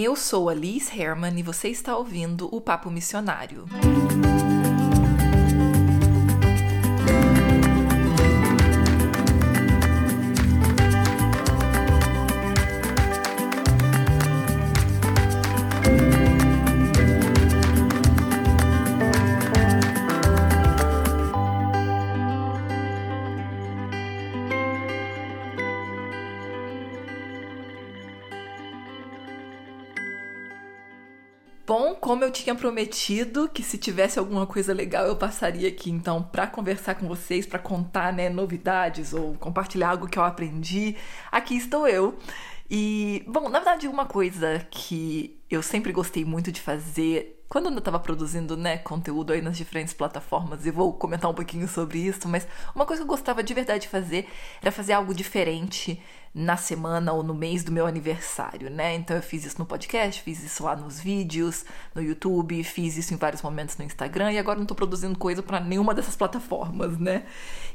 Eu sou a Liz Herman e você está ouvindo o Papo Missionário. Bom, como eu tinha prometido que se tivesse alguma coisa legal eu passaria aqui então para conversar com vocês, para contar, né, novidades ou compartilhar algo que eu aprendi, aqui estou eu. E, bom, na verdade, uma coisa que eu sempre gostei muito de fazer quando eu estava produzindo né, conteúdo aí nas diferentes plataformas, e vou comentar um pouquinho sobre isso, mas uma coisa que eu gostava de verdade de fazer era fazer algo diferente na semana ou no mês do meu aniversário, né? Então eu fiz isso no podcast, fiz isso lá nos vídeos, no YouTube, fiz isso em vários momentos no Instagram e agora não tô produzindo coisa para nenhuma dessas plataformas, né?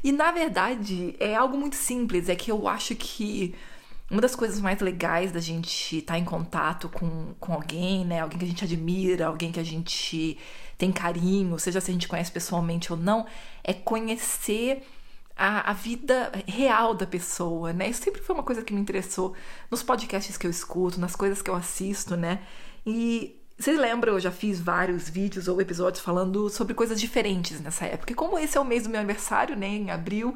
E na verdade é algo muito simples, é que eu acho que uma das coisas mais legais da gente estar tá em contato com, com alguém, né? Alguém que a gente admira, alguém que a gente tem carinho, seja se a gente conhece pessoalmente ou não, é conhecer a, a vida real da pessoa, né? Isso sempre foi uma coisa que me interessou nos podcasts que eu escuto, nas coisas que eu assisto, né? E vocês lembram, eu já fiz vários vídeos ou episódios falando sobre coisas diferentes nessa época. E como esse é o mês do meu aniversário, né, em abril,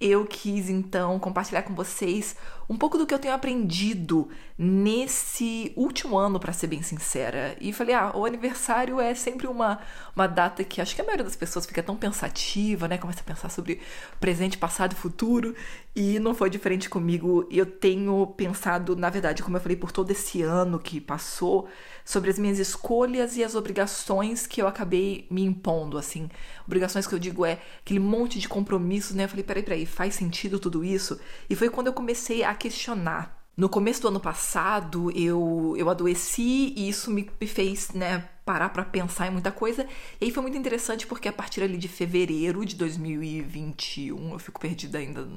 eu quis então compartilhar com vocês um pouco do que eu tenho aprendido nesse último ano, para ser bem sincera. E falei, ah, o aniversário é sempre uma, uma data que acho que a maioria das pessoas fica tão pensativa, né? Começa a pensar sobre presente, passado e futuro. E não foi diferente comigo. Eu tenho pensado, na verdade, como eu falei, por todo esse ano que passou, sobre as minhas escolhas e as obrigações que eu acabei me impondo, assim. Obrigações que eu digo é aquele monte de compromissos, né? Eu falei, peraí, peraí, faz sentido tudo isso? E foi quando eu comecei a questionar. No começo do ano passado, eu, eu adoeci e isso me, me fez, né, parar para pensar em muita coisa. E aí foi muito interessante porque a partir ali de fevereiro de 2021, eu fico perdida ainda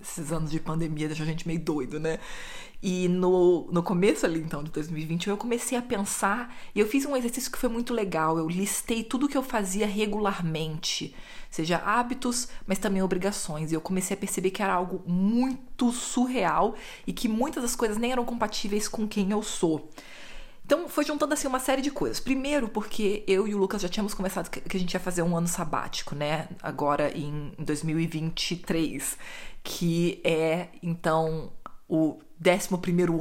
esses anos de pandemia deixa a gente meio doido, né? E no, no começo ali, então, de 2021, eu comecei a pensar e eu fiz um exercício que foi muito legal. Eu listei tudo que eu fazia regularmente, seja hábitos, mas também obrigações. E eu comecei a perceber que era algo muito surreal e que muitas das coisas nem eram compatíveis com quem eu sou. Então foi juntando assim uma série de coisas. Primeiro, porque eu e o Lucas já tínhamos começado que a gente ia fazer um ano sabático, né? Agora em 2023, que é então o 11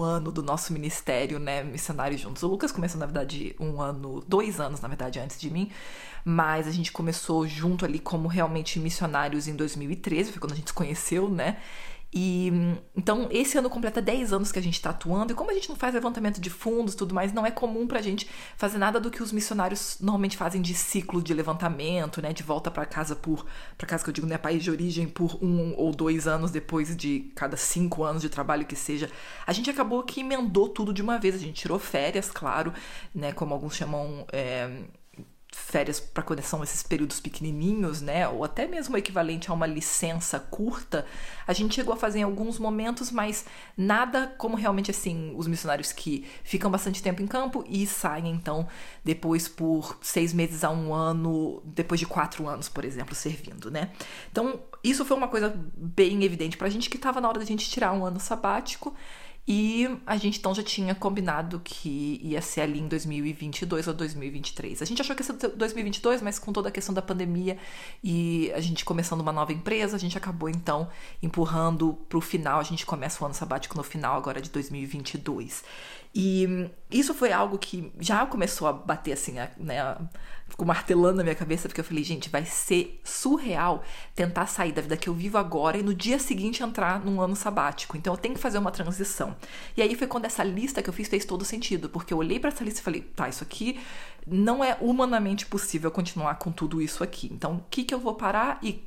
ano do nosso ministério, né, Missionários Juntos. O Lucas começou, na verdade, um ano, dois anos, na verdade, antes de mim, mas a gente começou junto ali como realmente missionários em 2013, foi quando a gente se conheceu, né? E então esse ano completa 10 anos que a gente está atuando, e como a gente não faz levantamento de fundos tudo mais, não é comum pra gente fazer nada do que os missionários normalmente fazem de ciclo de levantamento, né? De volta para casa por. para casa que eu digo, né? País de origem por um ou dois anos depois de cada cinco anos de trabalho que seja. A gente acabou que emendou tudo de uma vez. A gente tirou férias, claro, né? Como alguns chamam. É, férias para conexão esses períodos pequenininhos, né, ou até mesmo o equivalente a uma licença curta, a gente chegou a fazer em alguns momentos, mas nada como realmente assim os missionários que ficam bastante tempo em campo e saem então depois por seis meses a um ano, depois de quatro anos, por exemplo, servindo, né? Então isso foi uma coisa bem evidente para a gente que estava na hora da gente tirar um ano sabático. E a gente então já tinha combinado que ia ser ali em 2022 ou 2023. A gente achou que ia ser 2022, mas com toda a questão da pandemia e a gente começando uma nova empresa, a gente acabou então empurrando para o final. A gente começa o ano sabático no final agora de 2022. E isso foi algo que já começou a bater assim, né? Ficou martelando na minha cabeça, porque eu falei, gente, vai ser surreal tentar sair da vida que eu vivo agora e no dia seguinte entrar num ano sabático. Então eu tenho que fazer uma transição. E aí foi quando essa lista que eu fiz fez todo sentido, porque eu olhei para essa lista e falei, tá, isso aqui não é humanamente possível continuar com tudo isso aqui. Então, o que, que eu vou parar e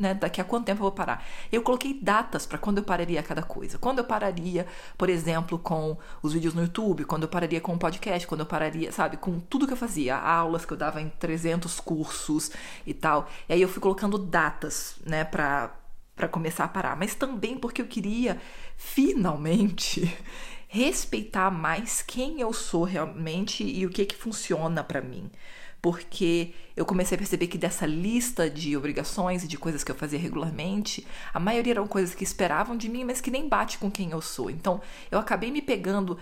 né, daqui a quanto tempo eu vou parar? Eu coloquei datas para quando eu pararia cada coisa. Quando eu pararia, por exemplo, com os vídeos no YouTube, quando eu pararia com o podcast, quando eu pararia, sabe, com tudo que eu fazia, aulas que eu dava em 300 cursos e tal. E aí eu fui colocando datas, né, para para começar a parar, mas também porque eu queria finalmente respeitar mais quem eu sou realmente e o que que funciona para mim porque eu comecei a perceber que dessa lista de obrigações e de coisas que eu fazia regularmente, a maioria eram coisas que esperavam de mim, mas que nem bate com quem eu sou. Então, eu acabei me pegando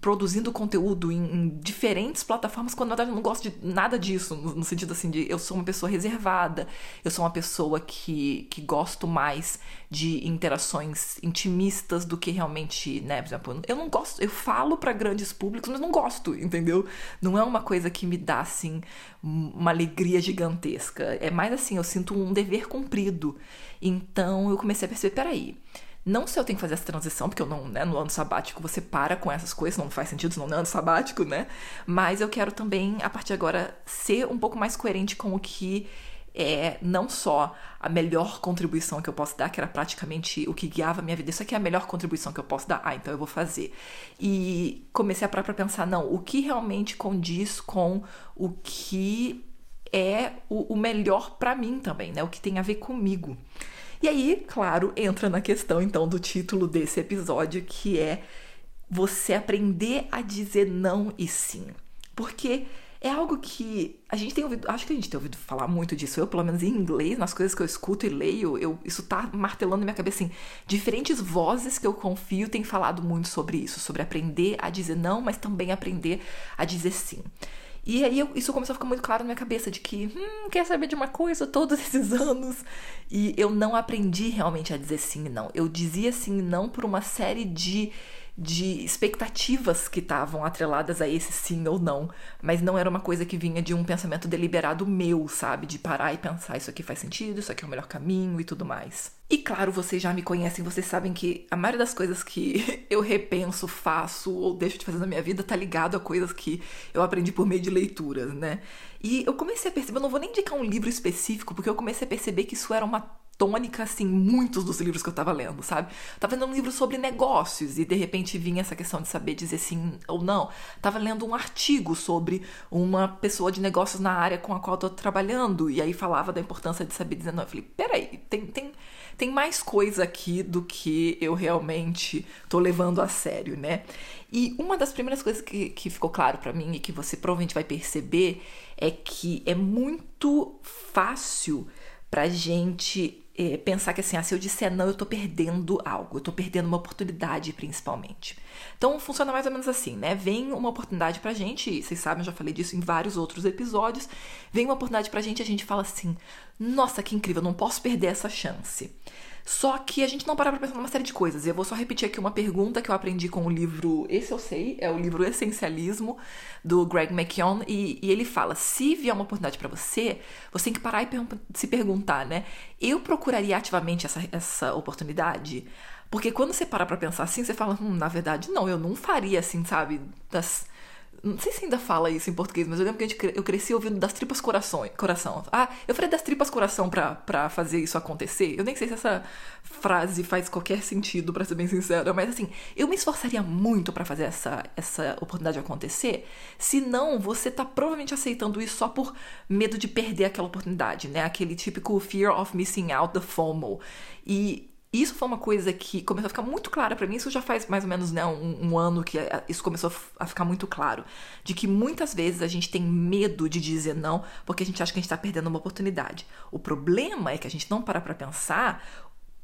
produzindo conteúdo em, em, diferentes plataformas, quando na verdade eu não gosto de nada disso, no, no, sentido assim de eu sou uma pessoa reservada, eu sou uma pessoa que, que gosto mais de interações intimistas do que realmente, né, por exemplo, eu não gosto, eu falo para grandes públicos, mas não gosto, entendeu? Não é uma coisa que me dá assim uma alegria gigantesca, é mais assim, eu sinto um dever cumprido. Então eu comecei a perceber, peraí, não se eu tenho que fazer essa transição, porque eu não, né, no ano sabático você para com essas coisas, não faz sentido, não é ano sabático, né? Mas eu quero também, a partir de agora, ser um pouco mais coerente com o que é não só a melhor contribuição que eu posso dar, que era praticamente o que guiava a minha vida, isso aqui é a melhor contribuição que eu posso dar, ah, então eu vou fazer. E comecei a parar pra pensar, não, o que realmente condiz com o que é o, o melhor para mim também, né? O que tem a ver comigo. E aí, claro, entra na questão então do título desse episódio, que é você aprender a dizer não e sim. Porque é algo que a gente tem ouvido, acho que a gente tem ouvido falar muito disso. Eu, pelo menos em inglês, nas coisas que eu escuto e leio, eu, isso tá martelando na minha cabeça assim. Diferentes vozes que eu confio têm falado muito sobre isso, sobre aprender a dizer não, mas também aprender a dizer sim. E aí eu, isso começou a ficar muito claro na minha cabeça de que, hum, quer saber de uma coisa todos esses anos? E eu não aprendi realmente a dizer sim e não. Eu dizia sim e não por uma série de de expectativas que estavam atreladas a esse sim ou não, mas não era uma coisa que vinha de um pensamento deliberado meu, sabe? De parar e pensar, isso aqui faz sentido, isso aqui é o melhor caminho e tudo mais. E claro, vocês já me conhecem, vocês sabem que a maioria das coisas que eu repenso, faço ou deixo de fazer na minha vida tá ligado a coisas que eu aprendi por meio de leituras, né? E eu comecei a perceber, eu não vou nem indicar um livro específico, porque eu comecei a perceber que isso era uma tônica, assim, muitos dos livros que eu tava lendo, sabe? Tava lendo um livro sobre negócios e de repente vinha essa questão de saber dizer sim ou não. Tava lendo um artigo sobre uma pessoa de negócios na área com a qual eu tô trabalhando e aí falava da importância de saber dizer não. Eu falei, peraí, tem, tem, tem mais coisa aqui do que eu realmente tô levando a sério, né? E uma das primeiras coisas que, que ficou claro para mim e que você provavelmente vai perceber é que é muito fácil pra gente é, pensar que assim, ah, se eu disser não, eu tô perdendo algo, eu tô perdendo uma oportunidade, principalmente. Então funciona mais ou menos assim, né? Vem uma oportunidade pra gente, vocês sabem, eu já falei disso em vários outros episódios. Vem uma oportunidade pra gente e a gente fala assim: nossa, que incrível, não posso perder essa chance. Só que a gente não para pra pensar numa série de coisas. Eu vou só repetir aqui uma pergunta que eu aprendi com o livro, esse eu sei, é o livro Essencialismo, do Greg McKeown. E, e ele fala: se vier uma oportunidade para você, você tem que parar e per se perguntar, né? Eu procuraria ativamente essa, essa oportunidade? Porque quando você para pra pensar assim, você fala, hum, na verdade, não, eu não faria assim, sabe? Das não sei se ainda fala isso em português, mas eu lembro que gente, eu cresci ouvindo das tripas coração. coração. Ah, eu falei das tripas coração pra, pra fazer isso acontecer. Eu nem sei se essa frase faz qualquer sentido, para ser bem sincera, mas assim, eu me esforçaria muito para fazer essa, essa oportunidade acontecer. Se não, você tá provavelmente aceitando isso só por medo de perder aquela oportunidade, né? Aquele típico fear of missing out, the FOMO. E isso foi uma coisa que começou a ficar muito clara para mim. Isso já faz mais ou menos né, um, um, ano que isso começou a ficar muito claro. De que muitas vezes a gente tem medo de dizer não porque a gente acha que a gente tá perdendo uma oportunidade. O problema é que a gente não para pra pensar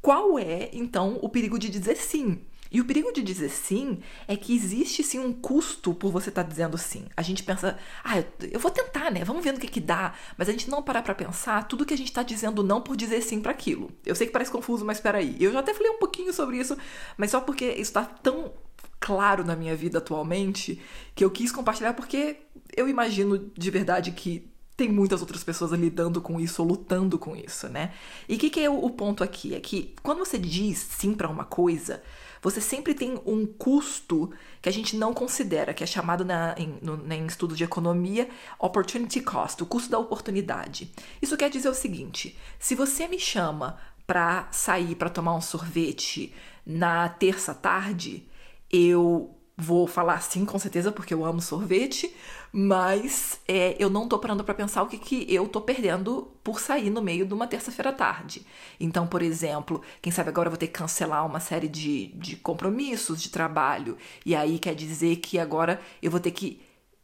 qual é, então, o perigo de dizer sim. E o perigo de dizer sim é que existe sim um custo por você estar tá dizendo sim. A gente pensa, ah, eu vou tentar, né? Vamos ver no que que dá. Mas a gente não parar pra pensar tudo que a gente tá dizendo não por dizer sim para aquilo. Eu sei que parece confuso, mas peraí. Eu já até falei um pouquinho sobre isso, mas só porque isso tá tão claro na minha vida atualmente que eu quis compartilhar porque eu imagino de verdade que tem muitas outras pessoas lidando com isso ou lutando com isso, né? E o que, que, é o, o ponto aqui? É que quando você diz sim para uma coisa, você sempre tem um custo que a gente não considera, que é chamado na, em, no, em estudos de economia opportunity cost, o custo da oportunidade. Isso quer dizer o seguinte: se você me chama para sair para tomar um sorvete na terça tarde, eu Vou falar sim, com certeza, porque eu amo sorvete, mas é, eu não tô parando para pensar o que, que eu tô perdendo por sair no meio de uma terça-feira tarde. Então, por exemplo, quem sabe agora eu vou ter que cancelar uma série de, de compromissos de trabalho, e aí quer dizer que agora eu vou ter que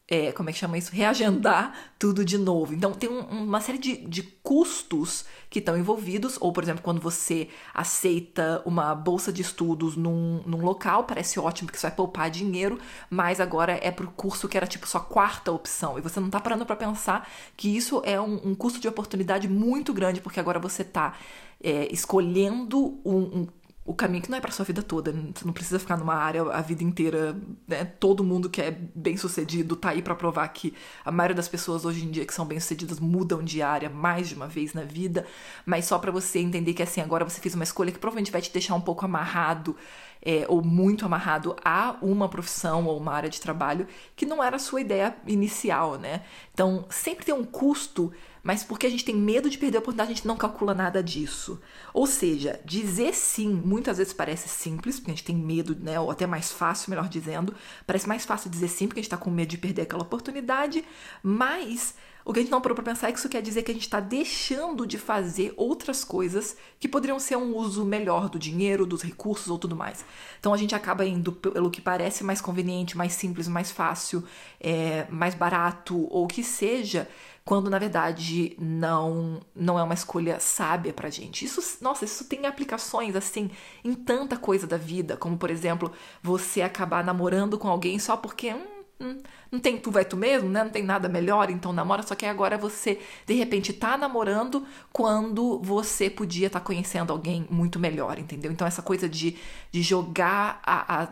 é, como é que chama isso? Reagendar tudo de novo. Então, tem um, uma série de, de custos que estão envolvidos, ou, por exemplo, quando você aceita uma bolsa de estudos num, num local, parece ótimo porque você vai poupar dinheiro, mas agora é pro curso que era tipo sua quarta opção, e você não tá parando para pensar que isso é um, um, custo de oportunidade muito grande, porque agora você tá é, escolhendo um, um o caminho que não é para sua vida toda. Você não precisa ficar numa área a vida inteira. Né? Todo mundo que é bem sucedido tá aí para provar que a maioria das pessoas hoje em dia que são bem sucedidas mudam de área mais de uma vez na vida. Mas só para você entender que assim agora você fez uma escolha que provavelmente vai te deixar um pouco amarrado é, ou muito amarrado a uma profissão ou uma área de trabalho que não era a sua ideia inicial, né? Então sempre tem um custo mas porque a gente tem medo de perder a oportunidade, a gente não calcula nada disso. Ou seja, dizer sim muitas vezes parece simples, porque a gente tem medo, né? Ou até mais fácil, melhor dizendo. Parece mais fácil dizer sim, porque a gente está com medo de perder aquela oportunidade, mas o que a gente não parou para pensar é que isso quer dizer que a gente está deixando de fazer outras coisas que poderiam ser um uso melhor do dinheiro, dos recursos ou tudo mais. Então a gente acaba indo pelo que parece mais conveniente, mais simples, mais fácil, é, mais barato ou o que seja, quando na verdade não não é uma escolha sábia pra gente. Isso, nossa, isso tem aplicações assim em tanta coisa da vida, como por exemplo, você acabar namorando com alguém só porque hum, hum, não tem tu vai tu mesmo, né? Não tem nada melhor, então namora, só que agora você de repente tá namorando quando você podia estar tá conhecendo alguém muito melhor, entendeu? Então essa coisa de, de jogar a, a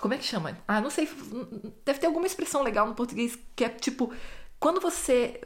como é que chama? Ah, não sei. Deve ter alguma expressão legal no português que é tipo quando você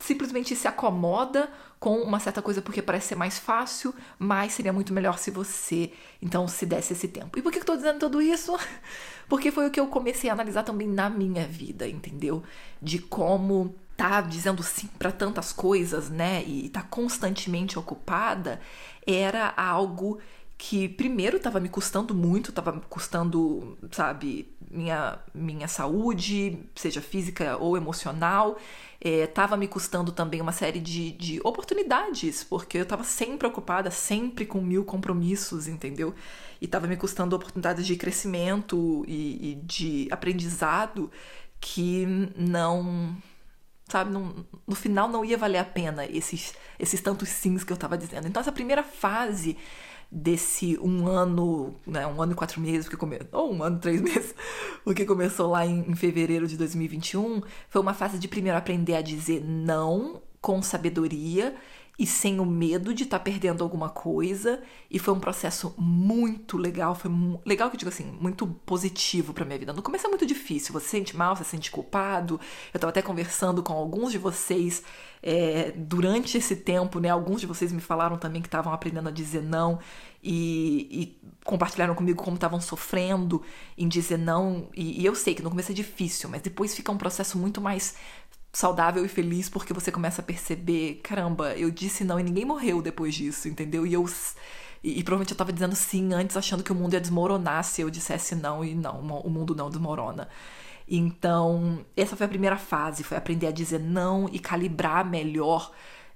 simplesmente se acomoda com uma certa coisa porque parece ser mais fácil, mas seria muito melhor se você então se desse esse tempo. E por que eu tô dizendo tudo isso? Porque foi o que eu comecei a analisar também na minha vida, entendeu? De como tá dizendo sim para tantas coisas, né? E tá constantemente ocupada, era algo que primeiro estava me custando muito, estava custando, sabe, minha, minha saúde, seja física ou emocional, estava é, me custando também uma série de, de oportunidades, porque eu estava sempre ocupada, sempre com mil compromissos, entendeu? E estava me custando oportunidades de crescimento e, e de aprendizado que não sabe, não, no final não ia valer a pena esses, esses tantos sims que eu estava dizendo. Então, essa primeira fase desse um ano, né, um ano e quatro meses, que come... ou um ano e três meses, o que começou lá em fevereiro de 2021, foi uma fase de primeiro aprender a dizer não com sabedoria e sem o medo de estar tá perdendo alguma coisa. E foi um processo muito legal, foi legal que eu digo assim, muito positivo para minha vida. No começo é muito difícil, você se sente mal, você se sente culpado. Eu tava até conversando com alguns de vocês é, durante esse tempo, né? Alguns de vocês me falaram também que estavam aprendendo a dizer não e, e compartilharam comigo como estavam sofrendo em dizer não. E, e eu sei que no começo é difícil, mas depois fica um processo muito mais saudável e feliz porque você começa a perceber, caramba, eu disse não e ninguém morreu depois disso, entendeu? E eu e, e, provavelmente eu tava dizendo sim antes achando que o mundo ia desmoronar se eu dissesse não e não, o mundo não desmorona. Então, essa foi a primeira fase, foi aprender a dizer não e calibrar melhor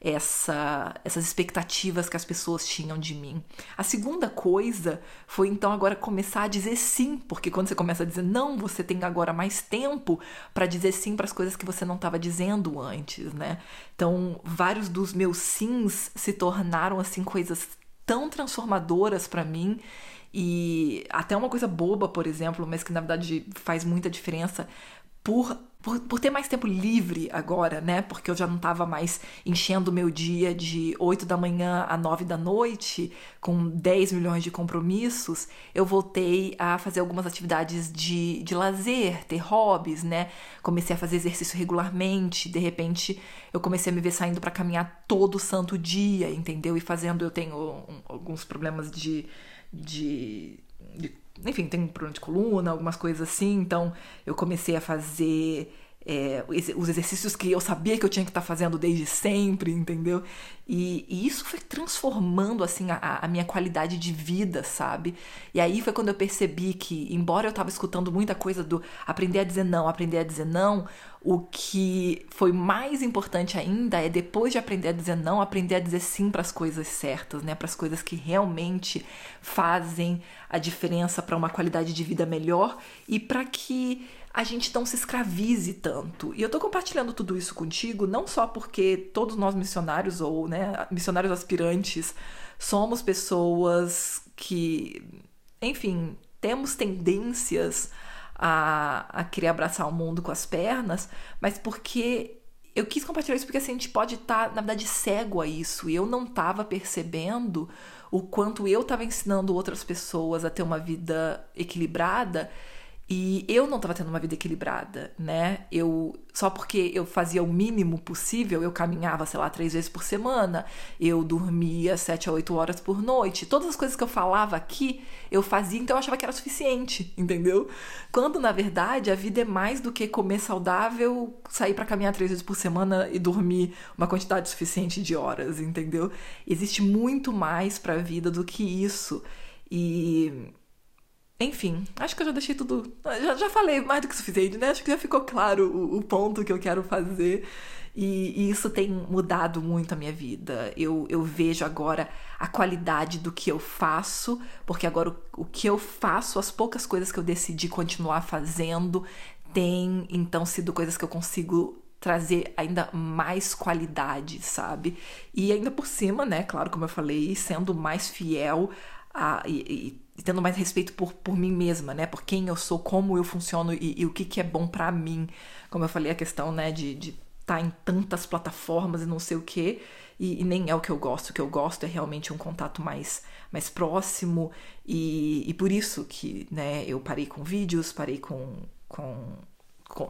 essa, essas expectativas que as pessoas tinham de mim. A segunda coisa foi então agora começar a dizer sim, porque quando você começa a dizer não, você tem agora mais tempo para dizer sim para as coisas que você não estava dizendo antes, né? Então, vários dos meus sims se tornaram assim coisas tão transformadoras para mim e até uma coisa boba, por exemplo, mas que na verdade faz muita diferença por, por, por, ter mais tempo livre agora, né? Porque eu já não estava mais enchendo o meu dia de 8 da manhã a 9 da noite, com 10 milhões de compromissos, eu voltei a fazer algumas atividades de, de lazer, ter hobbies, né? Comecei a fazer exercício regularmente, de repente eu comecei a me ver saindo para caminhar todo santo dia, entendeu? E fazendo, eu tenho um, alguns problemas de, de, de enfim, tem problema de coluna, algumas coisas assim, então eu comecei a fazer é, os exercícios que eu sabia que eu tinha que estar tá fazendo desde sempre, entendeu? E, e isso foi transformando assim a, a, minha qualidade de vida, sabe? E aí foi quando eu percebi que, embora eu estava escutando muita coisa do aprender a dizer não, aprender a dizer não, o que foi mais importante ainda é depois de aprender a dizer não, aprender a dizer sim para as coisas certas, né? Para as coisas que realmente fazem a diferença para uma qualidade de vida melhor e para que a gente não se escravize tanto. E eu tô compartilhando tudo isso contigo não só porque todos nós missionários ou, né, missionários aspirantes somos pessoas que, enfim, temos tendências a, a querer abraçar o mundo com as pernas, mas porque eu quis compartilhar isso porque assim, a gente pode estar, tá, na verdade, cego a isso. E eu não estava percebendo o quanto eu estava ensinando outras pessoas a ter uma vida equilibrada e eu não estava tendo uma vida equilibrada, né? Eu só porque eu fazia o mínimo possível, eu caminhava, sei lá, três vezes por semana, eu dormia sete a oito horas por noite. Todas as coisas que eu falava aqui, eu fazia, então eu achava que era suficiente, entendeu? Quando na verdade a vida é mais do que comer saudável, sair para caminhar três vezes por semana e dormir uma quantidade suficiente de horas, entendeu? Existe muito mais para a vida do que isso. E enfim, acho que eu já deixei tudo. Já, já falei mais do que suficiente, né? Acho que já ficou claro o, o ponto que eu quero fazer. E, e, isso tem mudado muito a minha vida. Eu, eu vejo agora a qualidade do que eu faço, porque agora o, o que eu faço, as poucas coisas que eu decidi continuar fazendo, tem então sido coisas que eu consigo trazer ainda mais qualidade, sabe? E ainda por cima, né, claro, como eu falei, sendo mais fiel a, e, e tendo mais respeito por, por mim mesma, né? Por quem eu sou, como eu funciono e, e o que, que é bom para mim. Como eu falei, a questão, né, de estar de tá em tantas plataformas e não sei o quê. E, e, nem é o que eu gosto. O que eu gosto é realmente um contato mais, mais próximo. E, e por isso que, né, eu parei com vídeos, parei com, com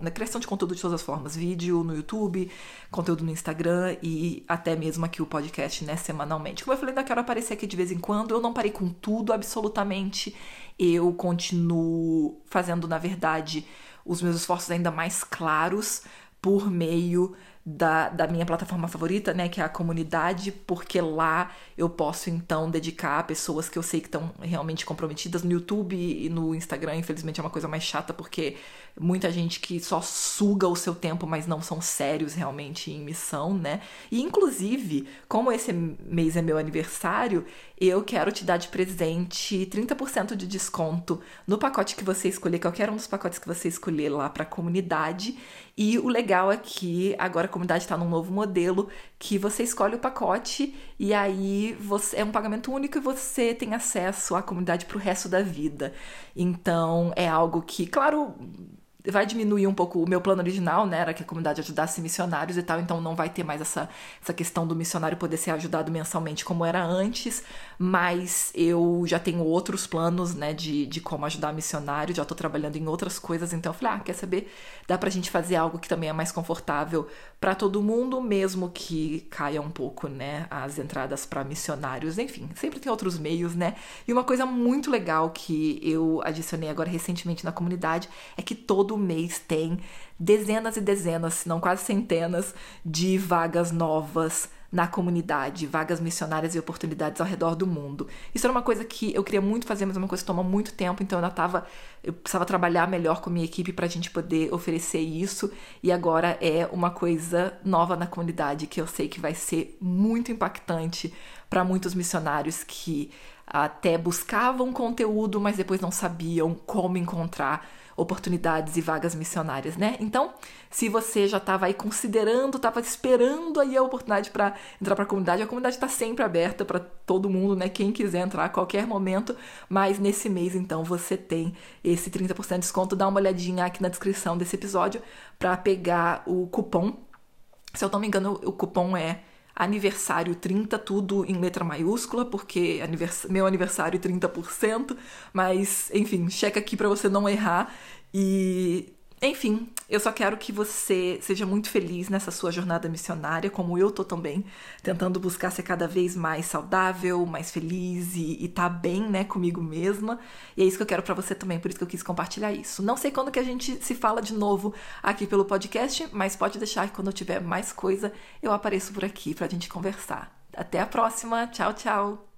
na criação de conteúdo de todas as formas, vídeo no YouTube, conteúdo no Instagram e até mesmo aqui o podcast, né, semanalmente. Como eu falei, ainda quero aparecer aqui de vez em quando, eu não parei com tudo, absolutamente. Eu continuo fazendo, na verdade, os meus esforços ainda mais claros por meio da, da minha plataforma favorita, né, que é a comunidade, porque lá eu posso então dedicar a pessoas que eu sei que estão realmente comprometidas. No YouTube e no Instagram, infelizmente, é uma coisa mais chata, porque muita gente que só suga o seu tempo, mas não são sérios realmente em missão, né? E inclusive, como esse mês é meu aniversário, eu quero te dar de presente 30% de desconto no pacote que você escolher, qualquer um dos pacotes que você escolher lá para a comunidade. E o legal é que agora a comunidade está num novo modelo que você escolhe o pacote e aí você é um pagamento único e você tem acesso à comunidade para o resto da vida. Então é algo que, claro, vai diminuir um pouco o meu plano original, né? Era que a comunidade ajudasse missionários e tal, então não vai ter mais essa, essa questão do missionário poder ser ajudado mensalmente como era antes, mas eu já tenho outros planos, né, de, de como ajudar missionários, já tô trabalhando em outras coisas, então eu falei, ah, quer saber? Dá pra gente fazer algo que também é mais confortável para todo mundo, mesmo que caia um pouco, né, as entradas para missionários, enfim, sempre tem outros meios, né? E uma coisa muito legal que eu adicionei agora recentemente na comunidade é que todo mês tem dezenas e dezenas, se não quase centenas, de vagas novas na comunidade, vagas missionárias e oportunidades ao redor do mundo. Isso era uma coisa que eu queria muito fazer, mas é uma coisa que toma muito tempo, então eu ainda tava, eu precisava trabalhar melhor com a minha equipe para a gente poder oferecer isso, e agora é uma coisa nova na comunidade que eu sei que vai ser muito impactante para muitos missionários que até buscavam conteúdo, mas depois não sabiam como encontrar oportunidades e vagas missionárias, né? Então, se você já estava aí considerando, estava esperando aí a oportunidade para entrar para a comunidade, a comunidade está sempre aberta para todo mundo, né? Quem quiser entrar a qualquer momento, mas nesse mês então você tem esse 30% de desconto. Dá uma olhadinha aqui na descrição desse episódio para pegar o cupom. Se eu não me engano, o cupom é aniversário 30, tudo em letra maiúscula, porque anivers meu aniversário 30%, mas enfim, checa aqui para você não errar. E Enfim, eu só quero que você seja muito feliz nessa sua jornada missionária, como eu tô também, tentando buscar ser cada vez mais saudável, mais feliz e, e tá bem, né, comigo mesma. E é isso que eu quero para você também, por isso que eu quis compartilhar isso. Não sei quando que a gente se fala de novo aqui pelo podcast, mas pode deixar que quando eu tiver mais coisa, eu apareço por aqui pra gente conversar. Até a próxima. Tchau, tchau.